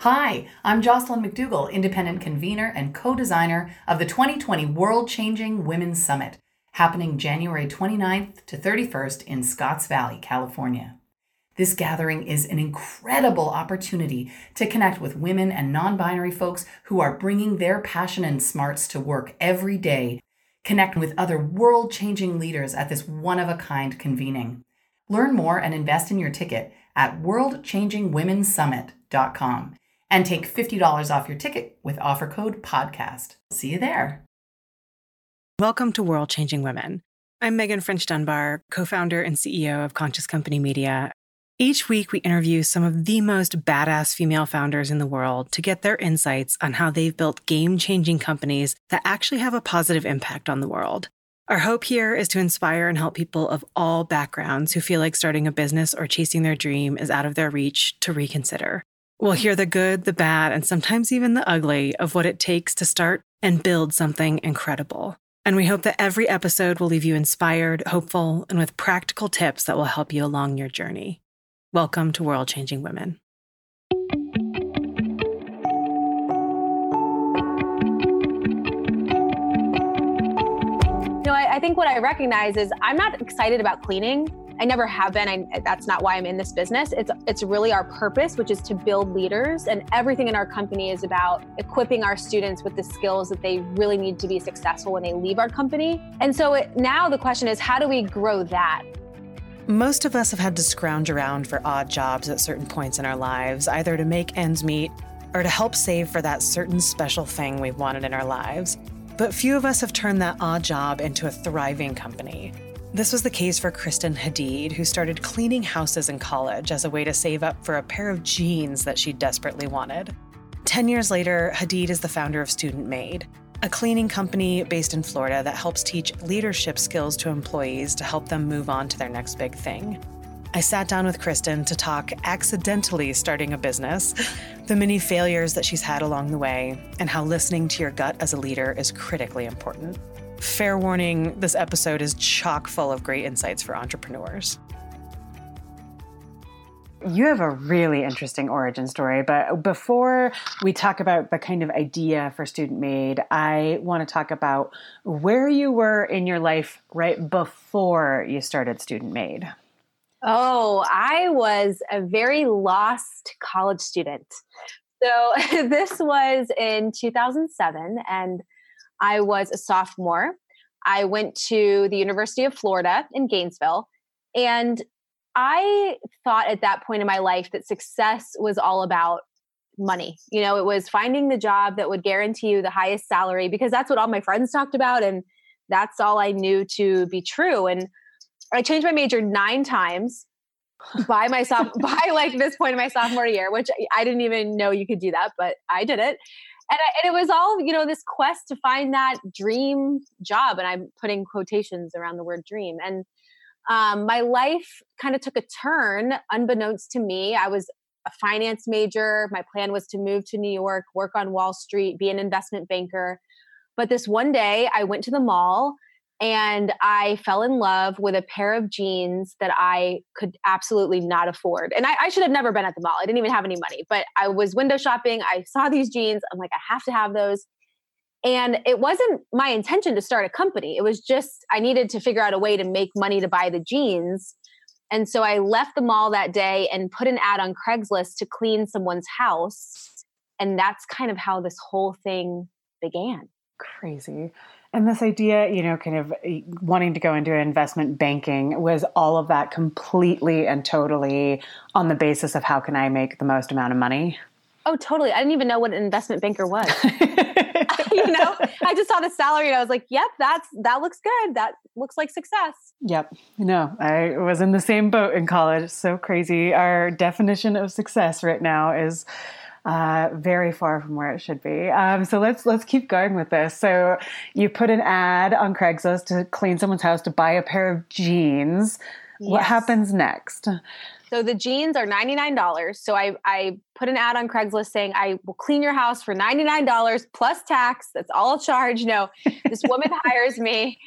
Hi, I'm Jocelyn McDougall, independent convener and co designer of the 2020 World Changing Women's Summit, happening January 29th to 31st in Scotts Valley, California. This gathering is an incredible opportunity to connect with women and non binary folks who are bringing their passion and smarts to work every day. Connect with other world changing leaders at this one of a kind convening. Learn more and invest in your ticket at worldchangingwomensummit.com and take $50 off your ticket with offer code PODCAST. See you there. Welcome to World Changing Women. I'm Meghan French Dunbar, co founder and CEO of Conscious Company Media. Each week, we interview some of the most badass female founders in the world to get their insights on how they've built game changing companies that actually have a positive impact on the world. Our hope here is to inspire and help people of all backgrounds who feel like starting a business or chasing their dream is out of their reach to reconsider. We'll hear the good, the bad, and sometimes even the ugly of what it takes to start and build something incredible. And we hope that every episode will leave you inspired, hopeful, and with practical tips that will help you along your journey. Welcome to World Changing Women. No, I, I think what I recognize is I'm not excited about cleaning. I never have been. I, that's not why I'm in this business. It's it's really our purpose, which is to build leaders, and everything in our company is about equipping our students with the skills that they really need to be successful when they leave our company. And so it, now the question is, how do we grow that? Most of us have had to scrounge around for odd jobs at certain points in our lives, either to make ends meet or to help save for that certain special thing we've wanted in our lives. But few of us have turned that odd job into a thriving company. This was the case for Kristen Hadid, who started cleaning houses in college as a way to save up for a pair of jeans that she desperately wanted. Ten years later, Hadid is the founder of Student Maid, a cleaning company based in Florida that helps teach leadership skills to employees to help them move on to their next big thing. I sat down with Kristen to talk accidentally starting a business, the many failures that she's had along the way, and how listening to your gut as a leader is critically important. Fair warning this episode is chock full of great insights for entrepreneurs. You have a really interesting origin story, but before we talk about the kind of idea for Student Maid, I want to talk about where you were in your life right before you started Student Maid. Oh, I was a very lost college student. So this was in 2007, and I was a sophomore. I went to the University of Florida in Gainesville. And I thought at that point in my life that success was all about money. You know, it was finding the job that would guarantee you the highest salary because that's what all my friends talked about. And that's all I knew to be true. And I changed my major nine times by myself by like this point in my sophomore year, which I didn't even know you could do that, but I did it I, and it was all you know this quest to find that dream job and i'm putting quotations around the word dream. And um, my life kind of took a turn unbeknownst to me. I was a finance major. My plan was to move to new york work on wall street be an investment banker. But this one day i went to the mall and I fell in love with a pair of jeans that I could absolutely not afford. And I, I, should have never been at the mall. I didn't even have any money, but I was window shopping. I saw these jeans. I'm like, I have to have those. And it wasn't my intention to start a company. It was just, I needed to figure out a way to make money to buy the jeans. And so I left the mall that day and put an ad on Craigslist to clean someone's house. And that's kind of how this whole thing began. Crazy. And this idea, you know, kind of eh, wanting to go into investment banking was all of that completely and totally on the basis of how can I make the most amount of money? Oh, totally. I didn't even know what an investment banker was. you know, I just saw the salary and I was like, "Yep, that's that looks good. That looks like success." Yep. No, I was in the same boat in college. So crazy. Our definition of success right now is uh, very far from where it should be. Um, so let's let's keep going with this. So you put an ad on Craigslist to clean someone's house to buy a pair of jeans. Yes. What happens next? So the jeans are $99. So I, I put an ad on Craigslist saying I will clean your house for $99 plus tax. That's all I'll charge. No, this woman hires me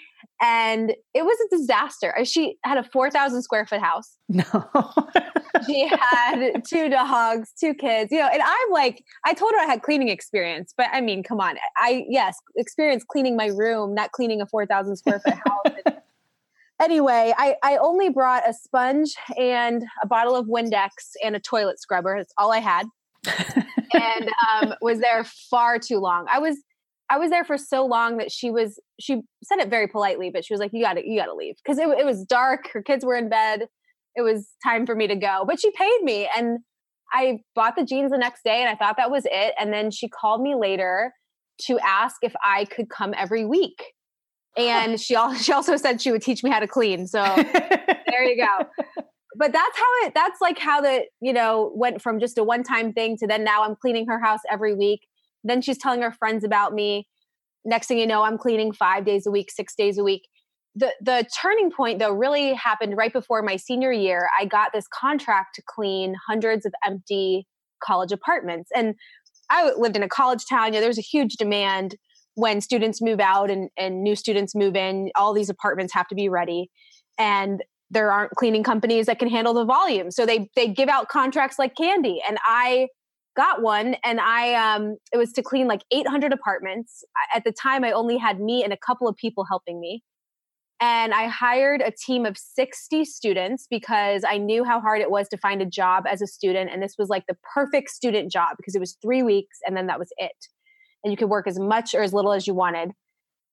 and it was a disaster. She had a 4,000 square foot house. No. she had two dogs, two kids, you know, and I'm like, I told her I had cleaning experience, but I mean, come on. I, yes, experience cleaning my room, not cleaning a 4,000 square foot house. anyway, I, I only brought a sponge and a bottle of Windex and a toilet scrubber. That's all I had. and um, was there far too long. I was I was there for so long that she was she said it very politely, but she was like, "You got to you got to leave," because it, it was dark. Her kids were in bed. It was time for me to go, but she paid me, and I bought the jeans the next day, and I thought that was it. And then she called me later to ask if I could come every week, and she also she also said she would teach me how to clean. So there you go. But that's how it. That's like how the you know went from just a one time thing to then now I'm cleaning her house every week then she's telling her friends about me. Next thing you know, I'm cleaning five days a week, six days a week. The the turning point though really happened right before my senior year. I got this contract to clean hundreds of empty college apartments. And I lived in a college town. You know, there's a huge demand when students move out and, and new students move in. All these apartments have to be ready. And there aren't cleaning companies that can handle the volume. So they they give out contracts like candy. And I got one and I um it was to clean like 800 apartments. At the time I only had me and a couple of people helping me. And I hired a team of 60 students because I knew how hard it was to find a job as a student and this was like the perfect student job because it was 3 weeks and then that was it. And you could work as much or as little as you wanted.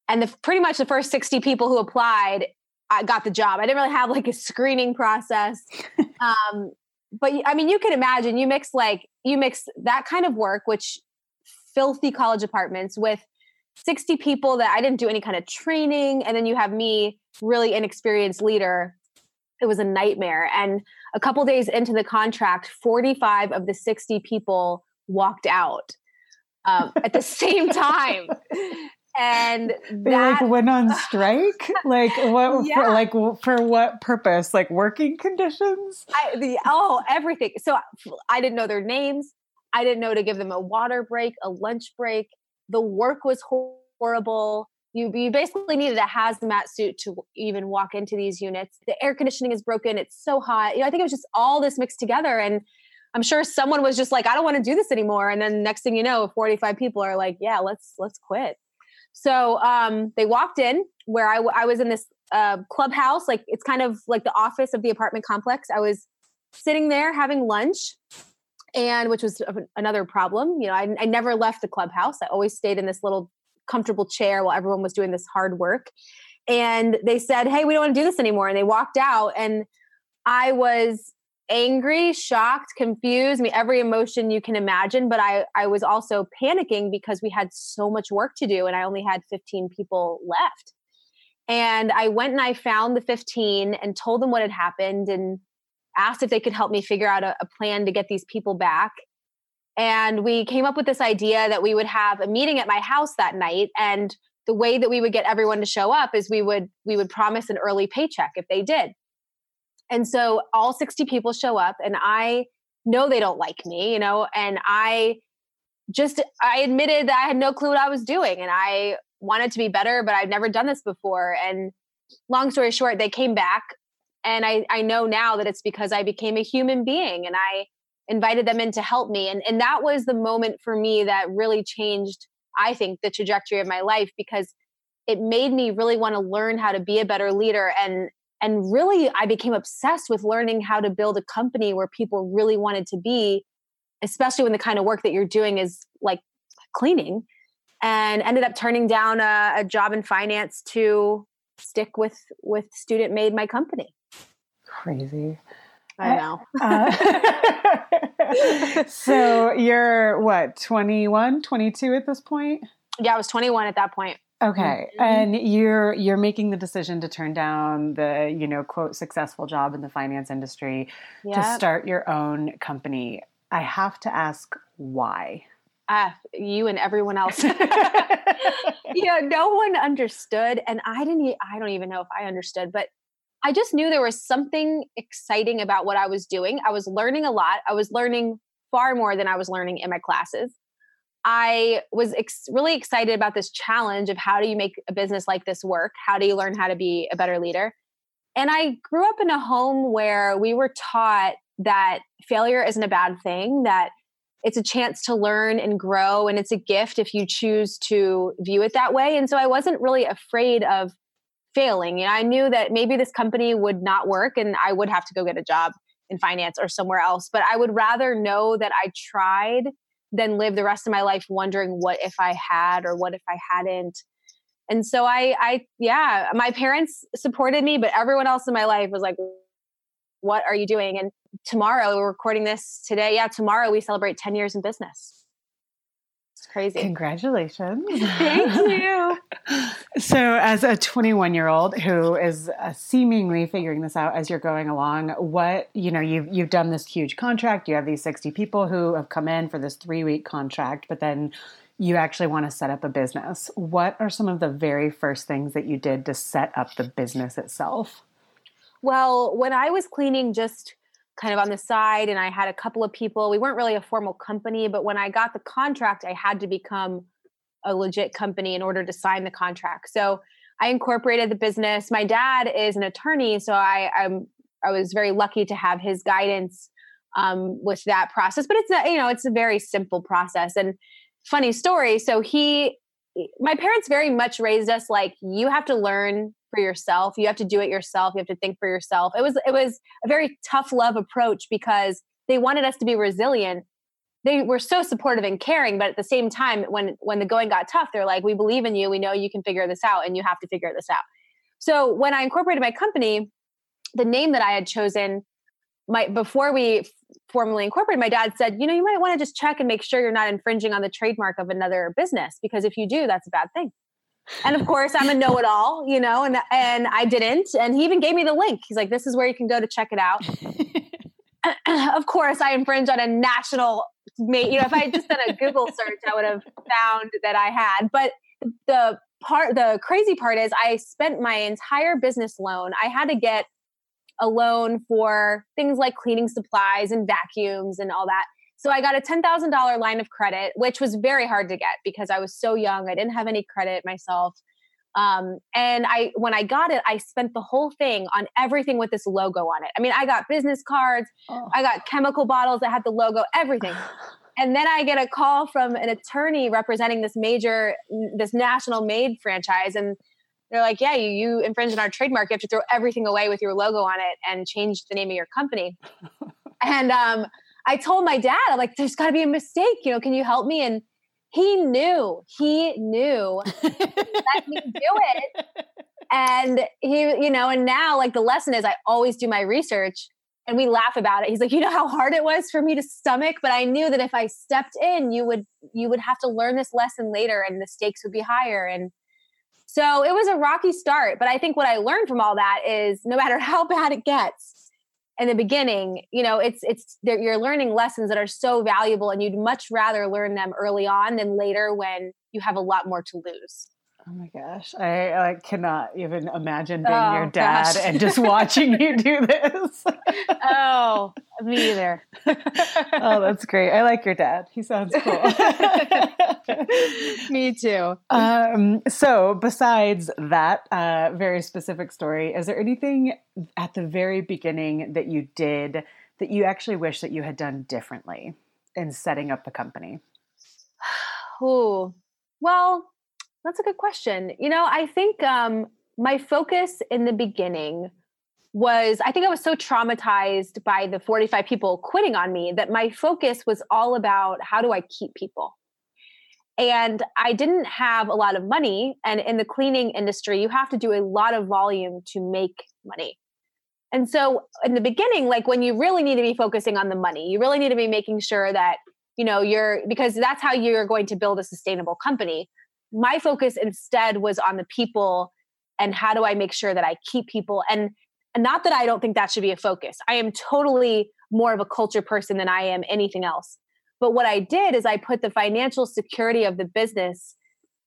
And the pretty much the first 60 people who applied I got the job. I didn't really have like a screening process. Um, but I mean, you can imagine you mix like you mix that kind of work, which filthy college apartments with 60 people that I didn't do any kind of training. And then you have me, really inexperienced leader. It was a nightmare. And a couple days into the contract, 45 of the 60 people walked out um, at the same time and they like went on strike? Like what yeah. for, like for what purpose? Like working conditions? I, the oh everything. So i didn't know their names. I didn't know to give them a water break a lunch break. The work was horrible. You, you basically needed a hazmat suit to even walk into these units. The air conditioning is broken. It's so hot. You know i think it was just all this mixed together and i'm sure someone was just like i don't want to do this anymore. And then next thing you know 45 people are like yeah let's let's quit so um, they walked in where I, w- I was in this uh, clubhouse, like it's kind of like the office of the apartment complex. I was sitting there having lunch, and which was another problem. You know, I, I never left the clubhouse. I always stayed in this little comfortable chair while everyone was doing this hard work. And they said, "Hey, we don't want to do this anymore." And they walked out, and I was angry, shocked, confused, I mean, every emotion you can imagine. But I, I was also panicking because we had so much work to do and I only had 15 people left. And I went and I found the 15 and told them what had happened and asked if they could help me figure out a, a plan to get these people back. And we came up with this idea that we would have a meeting at my house that night. And the way that we would get everyone to show up is we would we would promise an early paycheck if they did and so all 60 people show up and I know they don't like me, you know, and I just I admitted that I had no clue what I was doing and I wanted to be better, but I've never done this before. And long story short, they came back and I, I know now that it's because I became a human being and I invited them in to help me. And, and that was the moment for me that really changed, I think, the trajectory of my life because it made me really want to learn how to be a better leader and and really i became obsessed with learning how to build a company where people really wanted to be especially when the kind of work that you're doing is like cleaning and ended up turning down a, a job in finance to stick with with student maid my company. Crazy. I know. uh, so you're what 21 22 at this point? Yeah i was 21 at that point Okay. Mm-hmm. And you're you're making the decision to turn down the, you know, quote successful job in the finance industry yep. to start your own company. I have to ask why. Ah, you and everyone else. yeah, no one understood and I didn't I don't even know if I understood, but I just knew there was something exciting about what I was doing. I was learning a lot. I was learning far more than I was learning in my classes. I was ex- really excited about this challenge of how do you make a business like this work? How do you learn how to be a better leader? And I grew up in a home where we were taught that failure isn't a bad thing, that it's a chance to learn and grow, and it's a gift if you choose to view it that way. And so I wasn't really afraid of failing. You know, I knew that maybe this company would not work and I would have to go get a job in finance or somewhere else. But I would rather know that I tried than live the rest of my life wondering what if I had or what if I hadn't. And so I I yeah, my parents supported me, but everyone else in my life was like what are you doing? And tomorrow we're recording this today. Yeah, tomorrow we celebrate 10 years in business crazy. Congratulations. Thank you. so, as a 21 year old who is uh, seemingly figuring this out as you're going along, what, you know, you've, you've done this huge contract, you have these 60 people who have come in for this three week contract, but then you actually want to set up a business. What are some of the very first things that you did to set up the business itself? Well, when I was cleaning just kind of on the side and I had a couple of people. We weren't really a formal company, but when I got the contract, I had to become a legit company in order to sign the contract. So I incorporated the business. My dad is an attorney, so I I'm I was very lucky to have his guidance um, with that process. But it's a you know it's a very simple process. And funny story. So he, my parents very much raised us like you have to learn for yourself. You have to do it yourself. You have to think for yourself. It was it was a very tough love approach because they wanted us to be resilient. They were so supportive and caring, but at the same time, when when the going got tough, they're like, "We believe in you. We know you can figure this out, and you have to figure this out." So when I incorporated my company, the name that I had chosen, my before we formally incorporated, my dad said, "You know, you might want to just check and make sure you're not infringing on the trademark of another business because if you do, that's a bad thing." and of course i'm a know-it-all you know and and i didn't and he even gave me the link. He's like this is where you can go to check it out. Of course i infringe on a national you know if i had just done a google search i would have found that i had. But the part the crazy part is i spent my entire business loan i had to get a loan for things like cleaning supplies and vacuums and all that so I got a $10,000 line of credit, which was very hard to get because I was so young. I didn't have any credit myself. Um, and I, when I got it, I spent the whole thing on everything with this logo on it. I mean, I got business cards, oh. I got chemical bottles that had the logo, everything. and then I get a call from an attorney representing this major, this national maid franchise, and they're like, "Yeah, you you infringed on our trademark. You have to throw everything away with your logo on it and change the name of your company." and um, I told my dad, I'm like, there's got to be a mistake. You know, can you help me? And he knew, he knew, let me do it. And he, you know, and now like the lesson is I always do my research and we laugh about it. He's like, you know how hard it was for me to stomach, but I knew that if I stepped in, you would, you would have to learn this lesson later and the stakes would be higher. And so it was a rocky start. But I think what I learned from all that is no matter how bad it gets, in the beginning you know it's it's you're learning lessons that are so valuable and you'd much rather learn them early on than later when you have a lot more to lose Oh my gosh, I, I cannot even imagine being oh, your dad gosh. and just watching you do this. oh, me either. oh, that's great. I like your dad. He sounds cool. me too. Um, so, besides that uh, very specific story, is there anything at the very beginning that you did that you actually wish that you had done differently in setting up the company? Oh, well, that's a good question. You know, I think um, my focus in the beginning was I think I was so traumatized by the 45 people quitting on me that my focus was all about how do I keep people. And I didn't have a lot of money. And in the cleaning industry, you have to do a lot of volume to make money. And so in the beginning, like when you really need to be focusing on the money, you really need to be making sure that, you know, you're because that's how you're going to build a sustainable company my focus instead was on the people and how do I make sure that I keep people and not that I don't think that should be a focus. I am totally more of a culture person than I am anything else. But what I did is I put the financial security of the business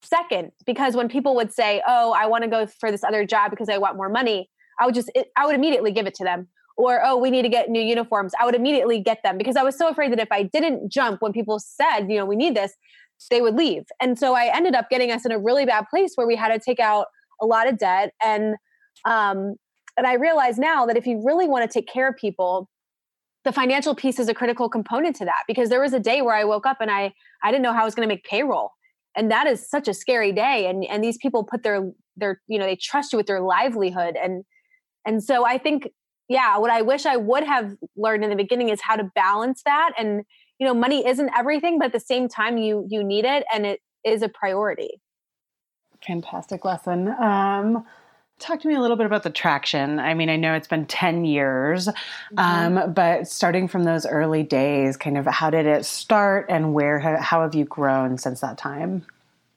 second because when people would say, "Oh, I want to go for this other job because I want more money," I would just I would immediately give it to them. Or, "Oh, we need to get new uniforms." I would immediately get them because I was so afraid that if I didn't jump when people said, "You know, we need this," they would leave. And so I ended up getting us in a really bad place where we had to take out a lot of debt and um and I realize now that if you really want to take care of people, the financial piece is a critical component to that because there was a day where I woke up and I I didn't know how I was going to make payroll. And that is such a scary day and and these people put their their you know they trust you with their livelihood and and so I think yeah, what I wish I would have learned in the beginning is how to balance that and you know money isn't everything but at the same time you you need it and it is a priority. Fantastic lesson. Um Talk to me a little bit about the traction. I mean, I know it's been 10 years, mm-hmm. um, but starting from those early days, kind of how did it start and where, how have you grown since that time?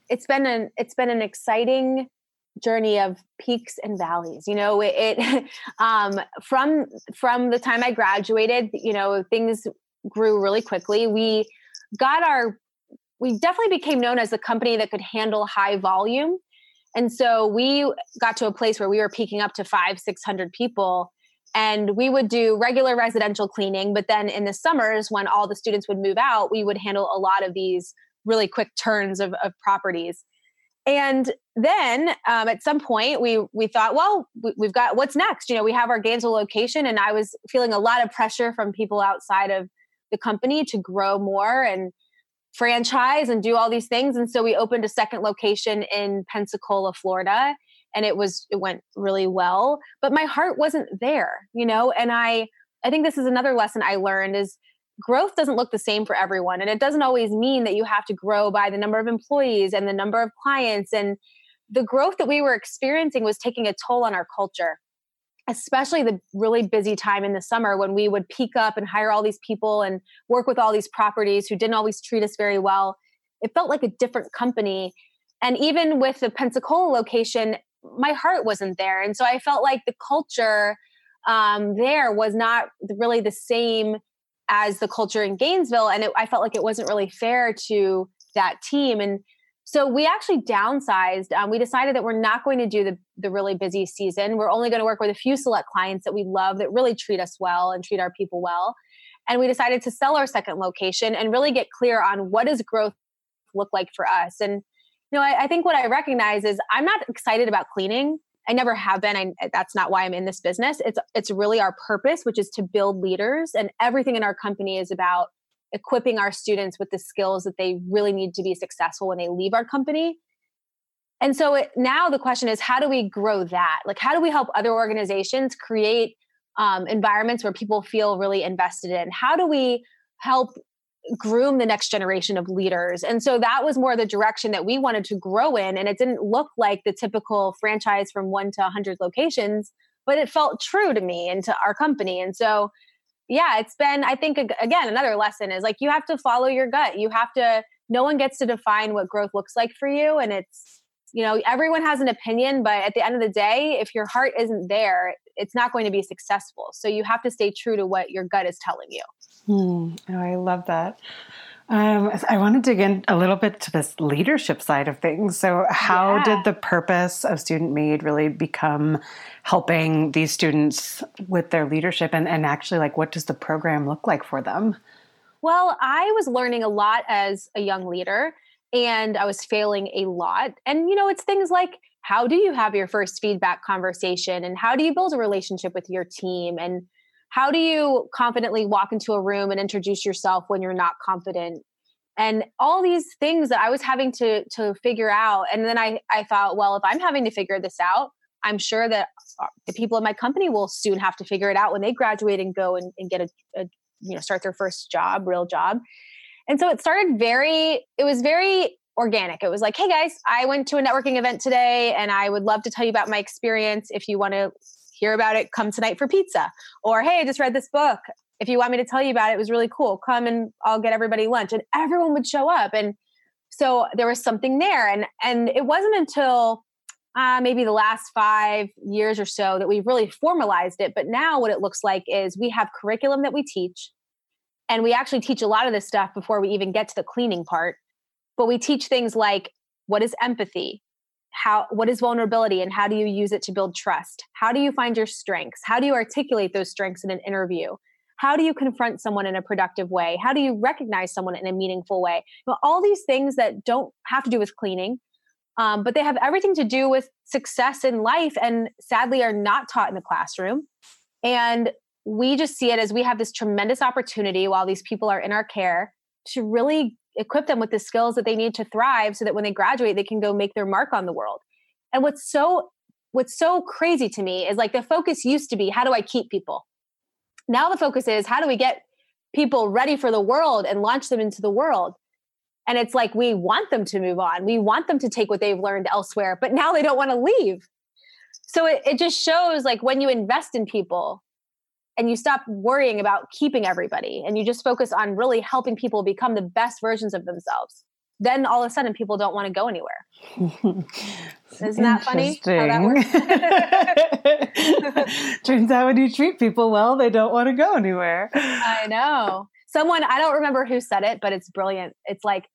It's been an, it's been an exciting journey of peaks and valleys. You know, it, it um, from, from the time I graduated, you know, things grew really quickly. We got our, we definitely became known as a company that could handle high volume and so we got to a place where we were peaking up to five, 600 people. And we would do regular residential cleaning. But then in the summers, when all the students would move out, we would handle a lot of these really quick turns of, of properties. And then um, at some point, we we thought, well, we, have got what's next. You know, we have our Gainesville location, and I was feeling a lot of pressure from people outside of the company to grow more and franchise and do all these things. And so we opened a second location in Pensacola, Florida, and it was it went really well. But my heart wasn't there, you know. And I I think this is another lesson I learned is growth doesn't look the same for everyone, and it doesn't always mean that you have to grow by the number of employees and the number of clients and the growth that we were experiencing was taking a toll on our culture especially the really busy time in the summer when we would peak up and hire all these people and work with all these properties who didn't always treat us very well. It felt like a different company. And even with the Pensacola location, my heart wasn't there. And so I felt like the culture um, there was not really the same as the culture in Gainesville. And it, I felt like it wasn't really fair to that team. And so we actually downsized. Um, we decided that we're not going to do the, the really busy season. We're only going to work with a few select clients that we love that really treat us well and treat our people well. And we decided to sell our second location and really get clear on what does growth look like for us. And you know, I, I think what I recognize is I'm not excited about cleaning. I never have been. I, that's not why I'm in this business. It's it's really our purpose, which is to build leaders, and everything in our company is about equipping our students with the skills that they really need to be successful when they leave our company. And so it, now the question is, how do we grow that? Like, how do we help other organizations create um, environments where people feel really invested in? How do we help groom the next generation of leaders? And so that was more the direction that we wanted to grow in. And it didn't look like the typical franchise from one to 100 locations, but it felt true to me and to our company. And so yeah, it's been, I think, again, another lesson is like you have to follow your gut. You have to, no one gets to define what growth looks like for you. And it's, you know, everyone has an opinion, but at the end of the day, if your heart isn't there, it's not going to be successful. So you have to stay true to what your gut is telling you. Hmm. Oh, I love that. Um, I want to dig in a little bit to this leadership side of things. So, how yeah. did the purpose of Student Maid really become helping these students with their leadership? And, and actually, like, what does the program look like for them? Well, I was learning a lot as a young leader, and I was failing a lot. And, you know, it's things like how do you have your first feedback conversation, and how do you build a relationship with your team, and how do you confidently walk into a room and introduce yourself when you're not confident? And all these things that i was having to to figure out and then i i thought well if i'm having to figure this out i'm sure that uh, the people in my company will soon have to figure it out when they graduate and go and, and get a, a you know start their first job real job. And so it started very it was very organic. It was like hey guys i went to a networking event today and i would love to tell you about my experience if you want to hear about it, come tonight for pizza. Or, hey, I just read this book. If you want me to tell you about it, it was really cool. Come and I'll get everybody lunch. And everyone would show up. And so there was something there. And and it wasn't until uh, maybe the last five years or so that we really formalized it. But now what it looks like is we have curriculum that we teach. And we actually teach a lot of this stuff before we even get to the cleaning part. But we teach things like what is empathy? How what is vulnerability and how do you use it to build trust? How do you find your strengths? How do you articulate those strengths in an interview? How do you confront someone in a productive way? How do you recognize someone in a meaningful way? All these things that don't have to do with cleaning um, but they have everything to do with success in life and sadly are not taught in the classroom. And we just see it as we have this tremendous opportunity while these people are in our care to really equip them with the skills that they need to thrive so that when they graduate they can go make their mark on the world. And what's so what's so crazy to me is like the focus used to be how do i keep people? Now the focus is how do we get people ready for the world and launch them into the world? And it's like we want them to move on. We want them to take what they've learned elsewhere but now they don't want to leave. So it, it just shows like when you invest in people and you stop worrying about keeping everybody and you just focus on really helping people become the best versions of themselves then all of a sudden people don't want to go anywhere. Isn't that funny that turns out when you treat people well they don't want to go anywhere. I know. Someone i don't remember who said it but it's brilliant. It's like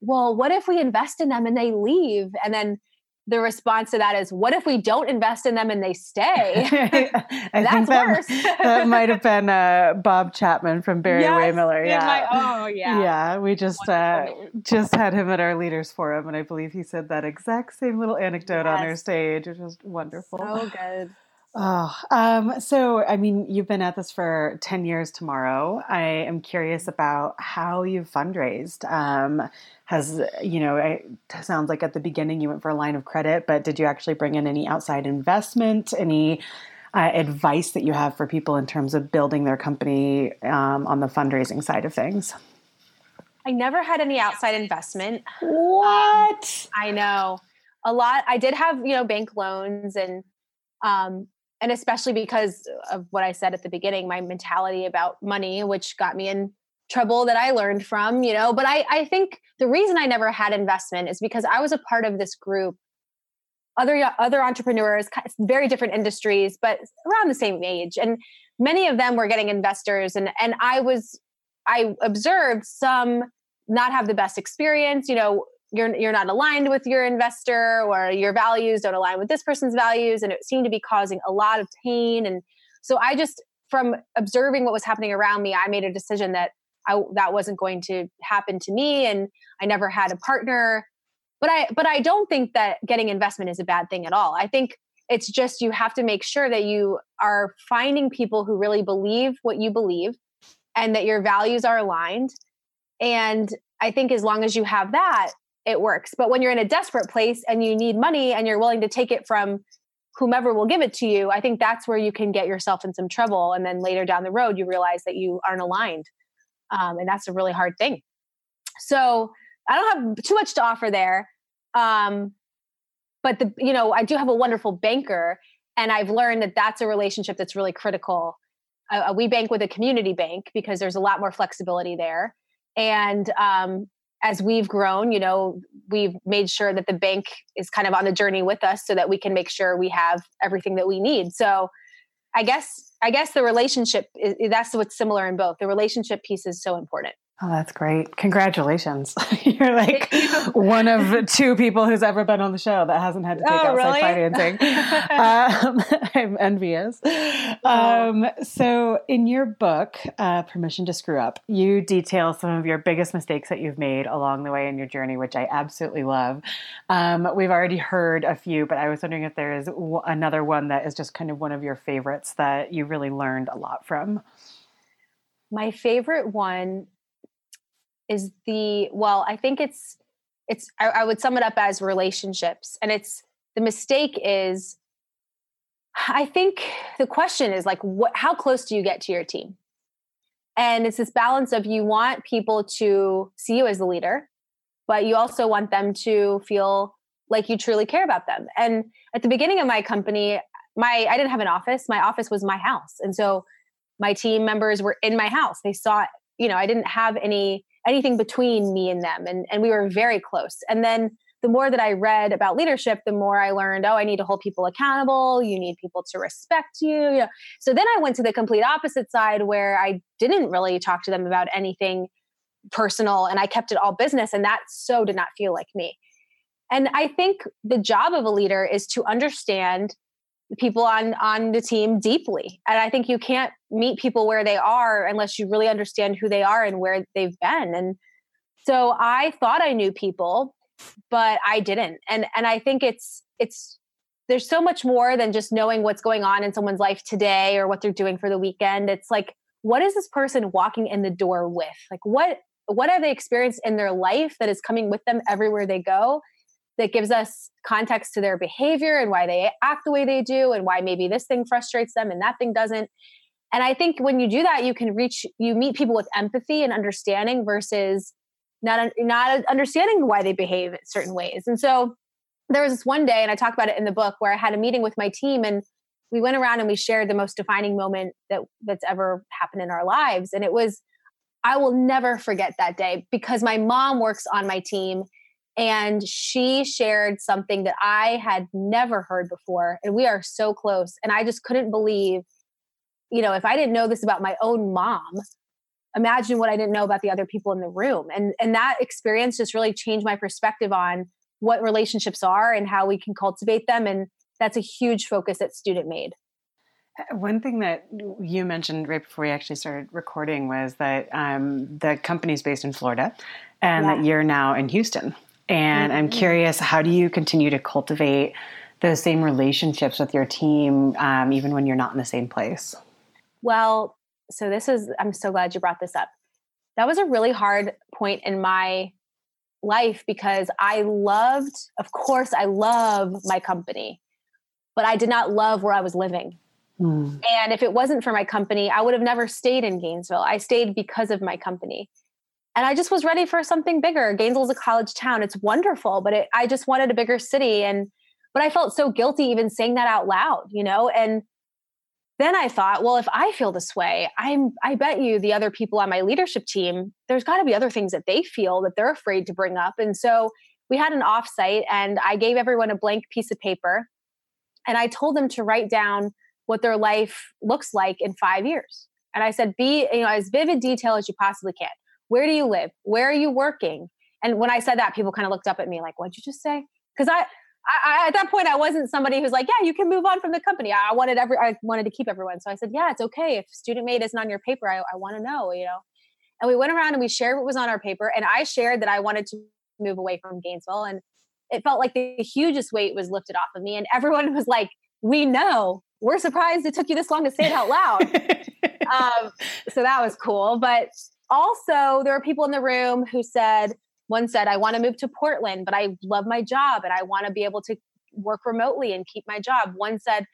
well what if we invest in them and they leave? And then the response to that is, "What if we don't invest in them and they stay?" Think that, that might have been uh, Bob Chapman from Barry yes, Wehmiller. Yeah. My, oh, yeah. Yeah, we just uh, just had him at our leaders forum, and I believe he said that exact same little anecdote yes. on our stage, which was wonderful. So good. Oh, um, so I mean, you've been at this for 10 years tomorrow. I am curious about how you've fundraised. Um, has, you know, it sounds like at the beginning you went for a line of credit, but did you actually bring in any outside investment? Any uh, advice that you have for people in terms of building their company um, on the fundraising side of things? I never had any outside investment. What? Um, I know. A lot. I did have, you know, bank loans and um, and especially because of what I said at the beginning, my mentality about money, which got me in trouble that I learned from, you know. But I, I think the reason I never had investment is because I was a part of this group, other other entrepreneurs, very different industries, but around the same age, and many of them were getting investors, and and I was, I observed some not have the best experience, you know, you're you're not aligned with your investor or your values don't align with this person's values and it seemed to be causing a lot of pain. And so i just from observing what was happening around me i made a decision that I, that wasn't going to happen to me and i never had a partner. But i but i don't think that getting investment is a bad thing at all. I think it's just you have to make sure that you are finding people who really believe what you believe and that your values are aligned. And i think as long as you have that it works. But when you're in a desperate place and you need money and you're willing to take it from whomever will give it to you, I think that's where you can get yourself in some trouble. And then later down the road, you realize that you aren't aligned. Um, and that's a really hard thing. So I don't have too much to offer there. Um, but the, you know, I do have a wonderful banker and I've learned that that's a relationship that's really critical. Uh, uh we bank with a community bank because there's a lot more flexibility there. And um, as we've grown, you know, we've made sure that the bank is kind of on the journey with us so that we can make sure we have everything that we need. So I guess I guess the relationship is, that's what's similar in both. The relationship piece is so important. Oh, that's great. Congratulations. You're like one of two people who's ever been on the show that hasn't had to take oh, outside really? financing. um, I'm envious. Oh. Um, so, in your book, uh, Permission to Screw Up, you detail some of your biggest mistakes that you've made along the way in your journey, which I absolutely love. Um, we've already heard a few, but I was wondering if there is w- another one that is just kind of one of your favorites that you really learned a lot from. My favorite one is the well i think it's it's I, I, would sum it up as relationships. And it's the mistake is i think the question is like what how close do you get to your team? And it's this balance of you want people to see you as a leader but you also want them to feel like you truly care about them. And at the beginning of my company my i didn't have an office. My office was my house. And so my team members were in my house. They saw you know i didn't have any anything between me and them. And, and we were very close. And then the more that I read about leadership, the more I learned, oh, I need to hold people accountable. You need people to respect you. you know. So then I went to the complete opposite side where I didn't really talk to them about anything personal and I kept it all business. And that so did not feel like me. And I think the job of a leader is to understand people on on the team deeply. And i think you can't meet people where they are unless you really understand who they are and where they've been. And so i thought i knew people but i didn't. And and i think it's it's there's so much more than just knowing what's going on in someone's life today or what they're doing for the weekend. It's like what is this person walking in the door with? Like what what have they experienced in their life that is coming with them everywhere they go that gives us context to their behavior and why they act the way they do and why maybe this thing frustrates them and that thing doesn't. And i think when you do that you can reach you meet people with empathy and understanding versus not not understanding why they behave certain ways. And so there was this one day and i talk about it in the book where i had a meeting with my team and we went around and we shared the most defining moment that that's ever happened in our lives. And it was i will never forget that day because my mom works on my team and she shared something that I had never heard before. And we are so close. And I just couldn't believe, you know, if I didn't know this about my own mom, imagine what I didn't know about the other people in the room. And and that experience just really changed my perspective on what relationships are and how we can cultivate them. And that's a huge focus at Student Maid. Uh, one thing that you mentioned right before we actually started recording was that um, the company's based in Florida and yeah. that you're now in Houston. And mm-hmm. I'm curious, how do you continue to cultivate those same relationships with your team, um, even when you're not in the same place? Well, so this is, I'm so glad you brought this up. That was a really hard point in my life because I loved, of course, I love my company, but I did not love where I was living. Mm. And if it wasn't for my company, I would have never stayed in Gainesville. I stayed because of my company and I just was ready for something bigger. Gainesville's a college town. It's wonderful, but it, I just wanted a bigger city. And, but I felt so guilty even saying that out loud, you know? And then I thought, well, if I feel this way, I'm, I bet you the other people on my leadership team, there's got to be other things that they feel that they're afraid to bring up. And so we had an offsite and I gave everyone a blank piece of paper and I told them to write down what their life looks like in five years. And I said, be, you know, as vivid detail as you possibly can where do you live? Where are you working? And when I said that, people kind of looked up at me like, what'd you just say? Because I, I, at that point, I wasn't somebody who's like, yeah, you can move on from the company. I wanted every, I wanted to keep everyone. So I said, yeah, it's okay. If student maid isn't on your paper, I, I want to know, you know? And we went around and we shared what was on our paper. And I shared that I wanted to move away from Gainesville. And it felt like the hugest weight was lifted off of me. And everyone was like, we know. We're surprised it took you this long to say it out loud. um, so that was cool. But also, there were people in the room who said, one said, I want to move to Portland, but I love my job and I want to be able to work remotely and keep my job. One said,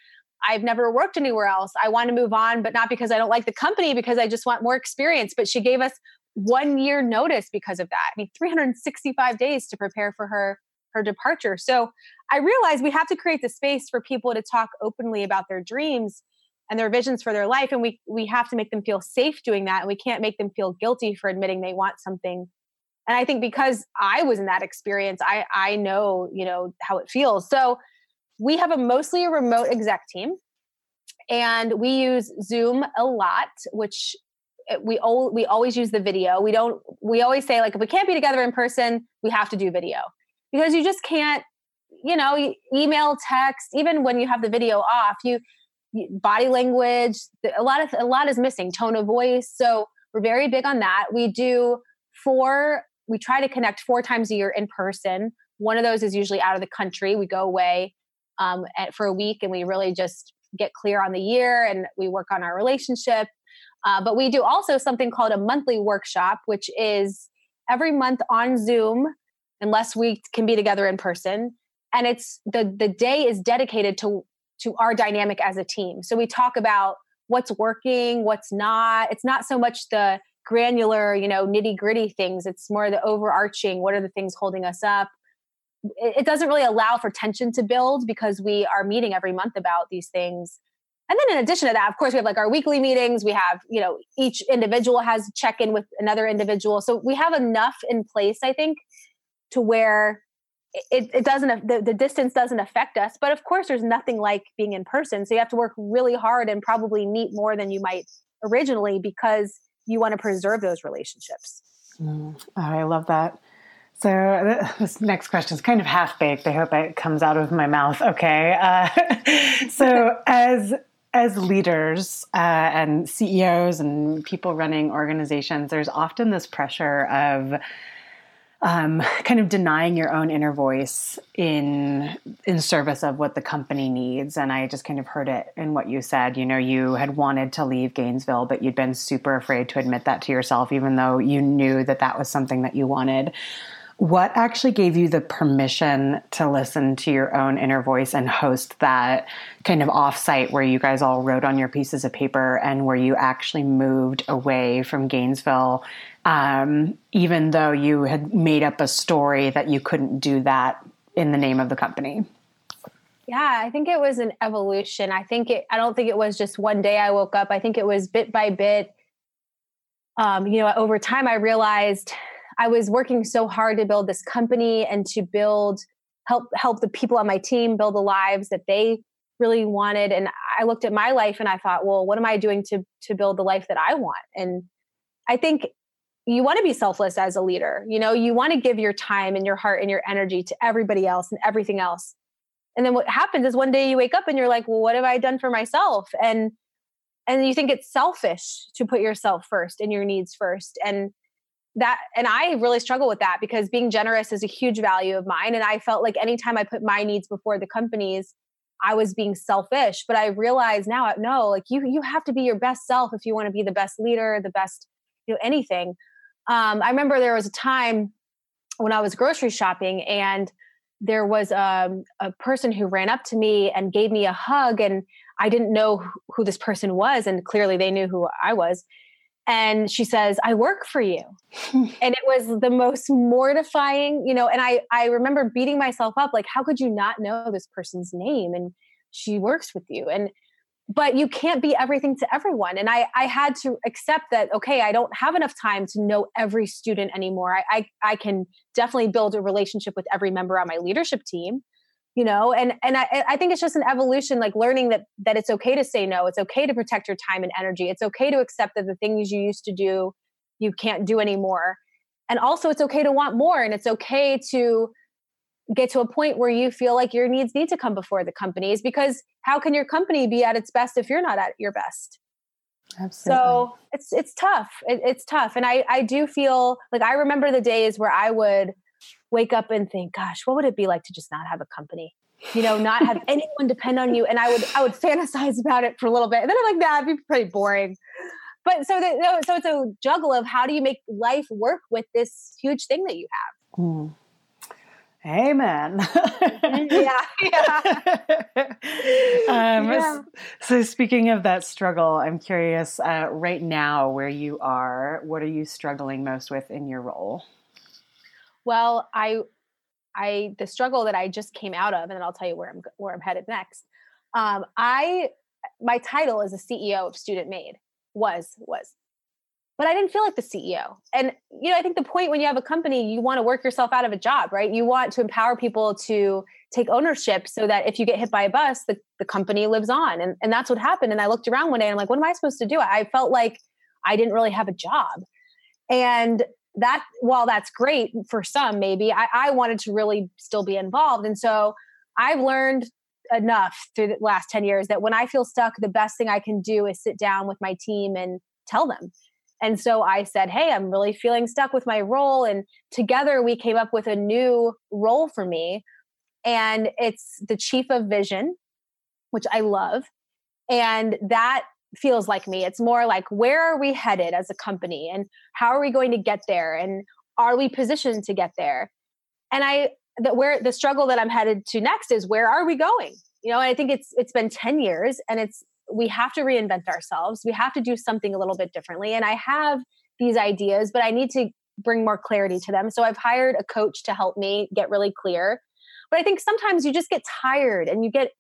I've never worked anywhere else. I want to move on, but not because I don't like the company, because I just want more experience. But she gave us one year notice because of that. I mean, 365 days to prepare for her her departure. So I realized we have to create the space for people to talk openly about their dreams and their visions for their life and we we have to make them feel safe doing that and we can't make them feel guilty for admitting they want something. And i think because i was in that experience i i know you know how it feels. So we have a mostly a remote exec team and we use zoom a lot which eh, we all we always use the video. We don't we always say like if we can't be together in person we have to do video. Because you just can't you know email text even when you have the video off you body language a lot of a lot is missing tone of voice. So we're very big on that. We do four we try to connect four times a year in person. One of those is usually out of the country. We go away um, at, for a week and we really just get clear on the year and we work on our relationship. Uh, but we do also something called a monthly workshop which is every month on zoom unless we can be together in person and it's the the day is dedicated to to our dynamic as a team. So we talk about what's working, what's not. It's not so much the granular, you know, nitty gritty things. It's more the overarching. What are the things holding us up? It, doesn't really allow for tension to build because we are meeting every month about these things. And then in addition to that, of course, we have like our weekly meetings. We have, you know, each individual has check in with another individual. So we have enough in place, I think, to where it, it doesn't the, the distance doesn't affect us but of course there's nothing like being in person so you have to work really hard and probably meet more than you might originally because you want to preserve those relationships mm, i love that So this next question is kind of half baked. I hope it comes out of my mouth. Okay. Uh, so as as leaders uh, and CEOs and people running organizations, there's often this pressure of um, kind of denying your own inner voice in in service of what the company needs. And I just kind of heard it in what you said. You know, you had wanted to leave Gainesville, but you'd been super afraid to admit that to yourself, even though you knew that that was something that you wanted. What actually gave you the permission to listen to your own inner voice and host that kind of offsite where you guys all wrote on your pieces of paper and where you actually moved away from Gainesville, um, even though you had made up a story that you couldn't do that in the name of the company? Yeah, I think it was an evolution. I think it, I don't think it was just one day I woke up. I think it was bit by bit. Um, you know, over time, I realized I was working so hard to build this company and to build help help the people on my team build the lives that they really wanted and I looked at my life and I thought, well, what am I doing to to build the life that I want? And I think you want to be selfless as a leader. You know, you want to give your time and your heart and your energy to everybody else and everything else. And then what happens is one day you wake up and you're like, well, what have I done for myself? And and you think it's selfish to put yourself first and your needs first. And that and i really struggle with that because being generous is a huge value of mine. And i felt like anytime i put my needs before the company's i was being selfish. But i realize now no like you you have to be your best self if you want to be the best leader the best you know anything. Um, i remember there was a time when i was grocery shopping and there was um, a person who ran up to me and gave me a hug and i didn't know who this person was. And clearly they knew who i was and she says i work for you. And it was the most mortifying you know and i i remember beating myself up like how could you not know this person's name and she works with you? And but you can't be everything to everyone. And i i had to accept that okay i don't have enough time to know every student anymore. I i, I can definitely build a relationship with every member on my leadership team you know and and I, I think it's just an evolution like learning that that it's okay to say no it's okay to protect your time and energy it's okay to accept that the things you used to do you can't do anymore and also it's okay to want more and it's okay to get to a point where you feel like your needs need to come before the company's because how can your company be at its best if you're not at your best Absolutely. so it's it's tough it, it's tough and i i do feel like i remember the days where i would wake up and think, gosh, what would it be like to just not have a company? You know, not have anyone depend on you. And I would I would fantasize about it for a little bit. And then I'm like, nah, it'd be pretty boring. But so that so it's a juggle of how do you make life work with this huge thing that you have. Mm. Amen. yeah, yeah. um, yeah. So, speaking of that struggle, I'm curious uh, right now where you are, what are you struggling most with in your role? Well i i the struggle that i just came out of and then i'll tell you where i'm where i'm headed next um, i my title is a ceo of student maid was was but i didn't feel like the ceo and you know i think the point when you have a company you want to work yourself out of a job right? You want to empower people to take ownership so that if you get hit by a bus the, the company lives on. And, and that's what happened. And i looked around one day and i'm like what am i supposed to do? I felt like i didn't really have a job. And that while that's great for some maybe I, I wanted to really still be involved. And so i've learned enough through the last 10 years that when i feel stuck the best thing i can do is sit down with my team and tell them. And so i said hey i'm really feeling stuck with my role. And together we came up with a new role for me. And it's the chief of vision which i love. And that feels like me. It's more like where are we headed as a company and how are we going to get there and are we positioned to get there? And I that where the struggle that I'm headed to next is where are we going? You know, I think it's it's been 10 years and it's we have to reinvent ourselves. We have to do something a little bit differently. And I have these ideas, but I need to bring more clarity to them. So I've hired a coach to help me get really clear. But I think sometimes you just get tired and you get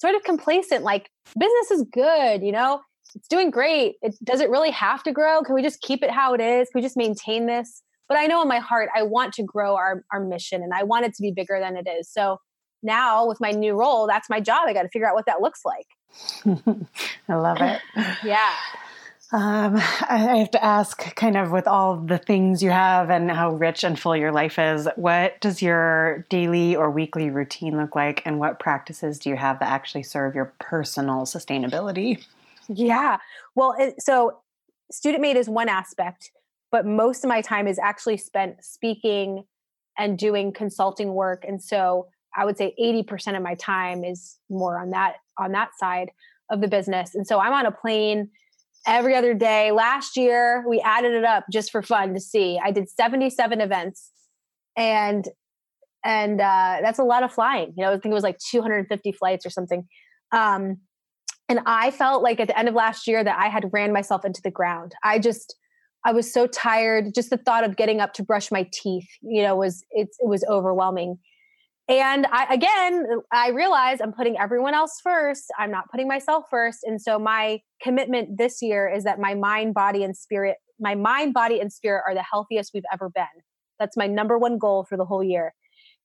sort of complacent like business is good, you know? It's doing great. It does it really have to grow? Can we just keep it how it is? Can we just maintain this? But I know in my heart I want to grow our our mission and I want it to be bigger than it is. So now with my new role, that's my job. I got to figure out what that looks like. I love it. yeah. Um, I have to ask, kind of, with all the things you have and how rich and full your life is, what does your daily or weekly routine look like, and what practices do you have that actually serve your personal sustainability? Yeah. Well, it, so student maid is one aspect, but most of my time is actually spent speaking and doing consulting work. And so I would say 80% of my time is more on that on that side of the business. And so I'm on a plane every other day. Last year, we added it up just for fun to see. I did 77 events and and uh, that's a lot of flying. You know, I think it was like 250 flights or something. Um, and I felt like at the end of last year that I had ran myself into the ground. I just I was so tired. Just the thought of getting up to brush my teeth, you know, was it, it was overwhelming. And I again, I realized I'm putting everyone else first. I'm not putting myself first. And so my commitment this year is that my mind, body, and spirit, my mind, body, and spirit are the healthiest we've ever been. That's my number one goal for the whole year.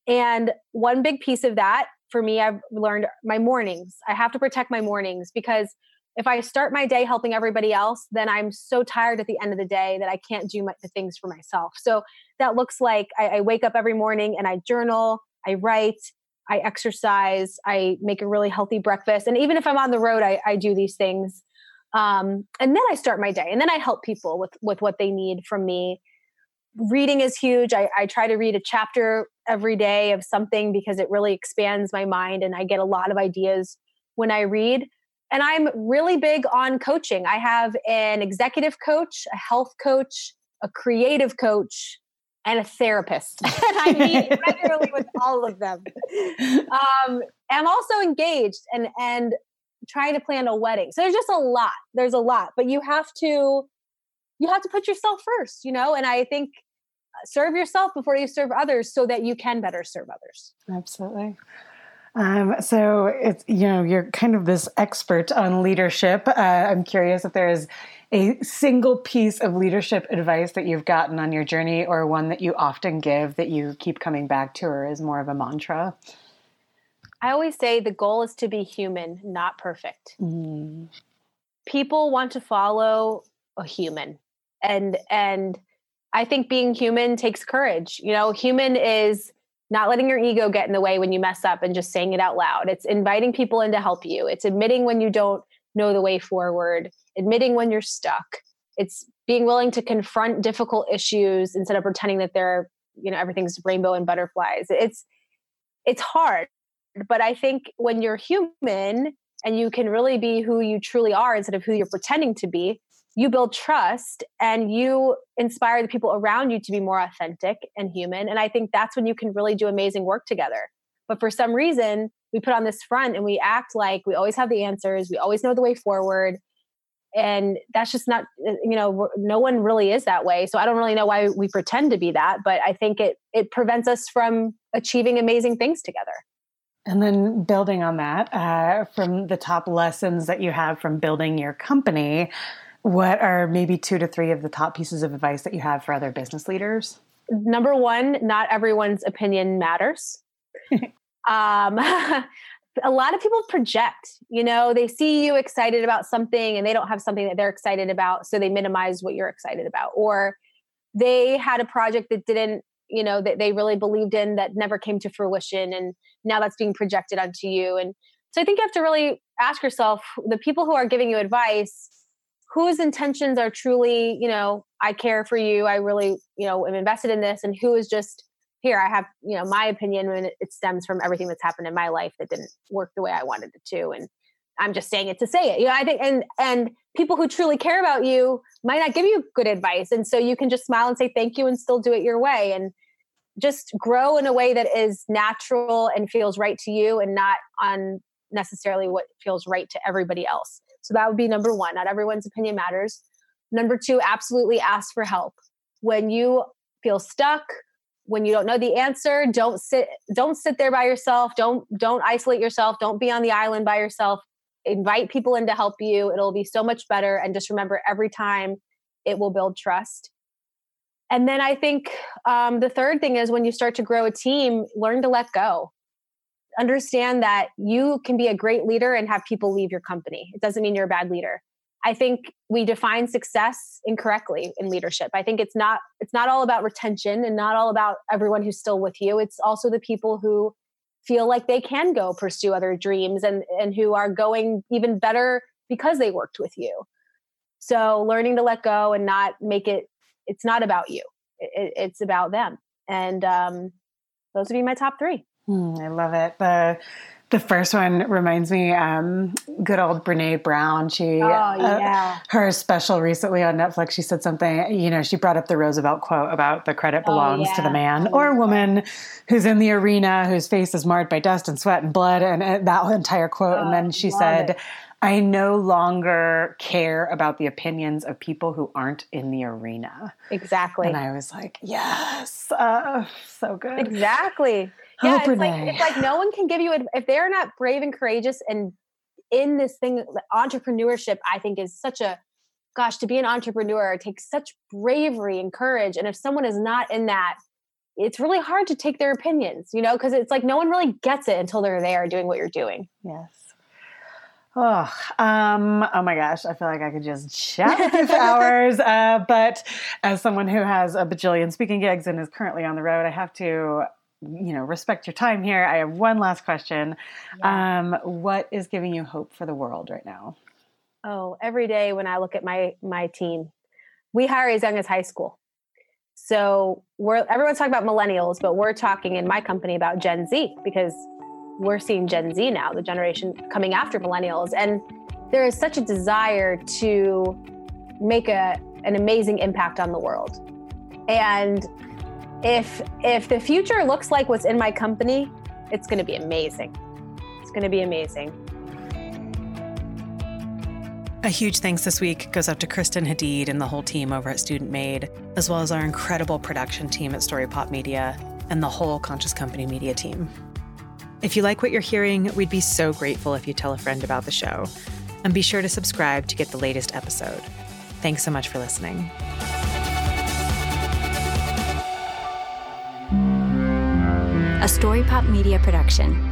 And one big piece of that for me, I've learned my mornings. I have to protect my mornings because if I start my day helping everybody else, then I'm so tired at the end of the day that I can't do my, the things for myself. So that looks like I, I wake up every morning and I journal, I write, I exercise, I make a really healthy breakfast. And even if I'm on the road, I, I do these things. Um, and then I start my day and then I help people with, with what they need from me. Reading is huge. I, I try to read a chapter every day of something because it really expands my mind and I get a lot of ideas when I read. And I'm really big on coaching. I have an executive coach, a health coach, a creative coach, and a therapist. and I meet regularly with all of them. Um, I'm also engaged and and trying to plan a wedding. So there's just a lot. There's a lot, but you have to you have to put yourself first, you know. And I think serve yourself before you serve others so that you can better serve others. Absolutely. Um, so it's you know you're kind of this expert on leadership. Uh, I'm curious if there is a single piece of leadership advice that you've gotten on your journey, or one that you often give that you keep coming back to, or is more of a mantra. I always say the goal is to be human, not perfect. Mm. People want to follow a human, and and I think being human takes courage. You know, human is not letting your ego get in the way when you mess up and just saying it out loud. It's inviting people in to help you. It's admitting when you don't know the way forward, admitting when you're stuck. It's being willing to confront difficult issues instead of pretending that they're, you know, everything's rainbow and butterflies. It's it's hard, but I think when you're human and you can really be who you truly are instead of who you're pretending to be, you build trust and you inspire the people around you to be more authentic and human. And I think that's when you can really do amazing work together. But for some reason, we put on this front and we act like we always have the answers, we always know the way forward. And that's just not, uh, you know, no one really is that way. So I don't really know why we pretend to be that, but I think it it prevents us from achieving amazing things together. And then building on that, uh, from the top lessons that you have from building your company, what are maybe two to three of the top pieces of advice that you have for other business leaders? Number one, not everyone's opinion matters. um, a lot of people project, you know, they see you excited about something and they don't have something that they're excited about. So they minimize what you're excited about. Or they had a project that didn't, you know, that they really believed in that never came to fruition. And now that's being projected onto you. And so I think you have to really ask yourself the people who are giving you advice, whose intentions are truly, you know, I care for you, I really, you know, am invested in this, and who is just here, I have, you know, my opinion when it, stems from everything that's happened in my life that didn't work the way I wanted it to. And I'm just saying it to say it. You know, I think and and people who truly care about you might not give you good advice. And so you can just smile and say thank you and still do it your way. And just grow in a way that is natural and feels right to you and not on necessarily what feels right to everybody else. So that would be number one. Not everyone's opinion matters. Number two, absolutely ask for help. When you feel stuck, when you don't know the answer, don't sit don't sit there by yourself. Don't don't isolate yourself. Don't be on the island by yourself. Invite people in to help you. It'll be so much better. And just remember every time it will build trust. And then I think um, the third thing is when you start to grow a team, learn to let go understand that you can be a great leader and have people leave your company. It doesn't mean you're a bad leader. I think we define success incorrectly in leadership. I think it's not it's not all about retention and not all about everyone who's still with you. It's also the people who feel like they can go pursue other dreams and and who are going even better because they worked with you. So learning to let go and not make it it's not about you. It, it's about them. And um, those would be my top three. Mm, I love it. The the first one reminds me, um, good old Brene Brown. She, oh, uh, yeah. uh, her special recently on Netflix, she said something, you know, she brought up the Roosevelt quote about the credit oh, belongs oh, yeah. to the man or woman who's in the arena, whose face is marred by dust and sweat and blood, and, and that entire quote. Oh, and then she said, it. I no longer care about the opinions of people who aren't in the arena. Exactly. And I was like, yes, uh, so good. Exactly. Yeah, it's like it's like no one can give you if they're not brave and courageous and in this thing entrepreneurship I think is such a gosh to be an entrepreneur takes such bravery and courage and if someone is not in that it's really hard to take their opinions, you know, because it's like no one really gets it until they're there doing what you're doing. Yes. Oh, um, oh my gosh, I feel like I could just chat with you for hours. Uh, but as someone who has a bajillion speaking gigs and is currently on the road, I have to you know respect your time here. I have one last question. Yeah. um, what is giving you hope for the world right now? Oh every day when i look at my my team we hire as young as high school. So we're everyone's talking about millennials but we're talking in my company about gen z because we're seeing gen z now the generation coming after millennials. And there is such a desire to make a an amazing impact on the world. And if if the future looks like what's in my company, it's going to be amazing. It's going to be amazing. A huge thanks this week goes out to Kristen Hadid and the whole team over at Student Maid, as well as our incredible production team at Story Pop Media and the whole Conscious Company media team. If you like what you're hearing, we'd be so grateful if you tell a friend about the show. And be sure to subscribe to get the latest episode. Thanks so much for listening. A Story Pop Media production.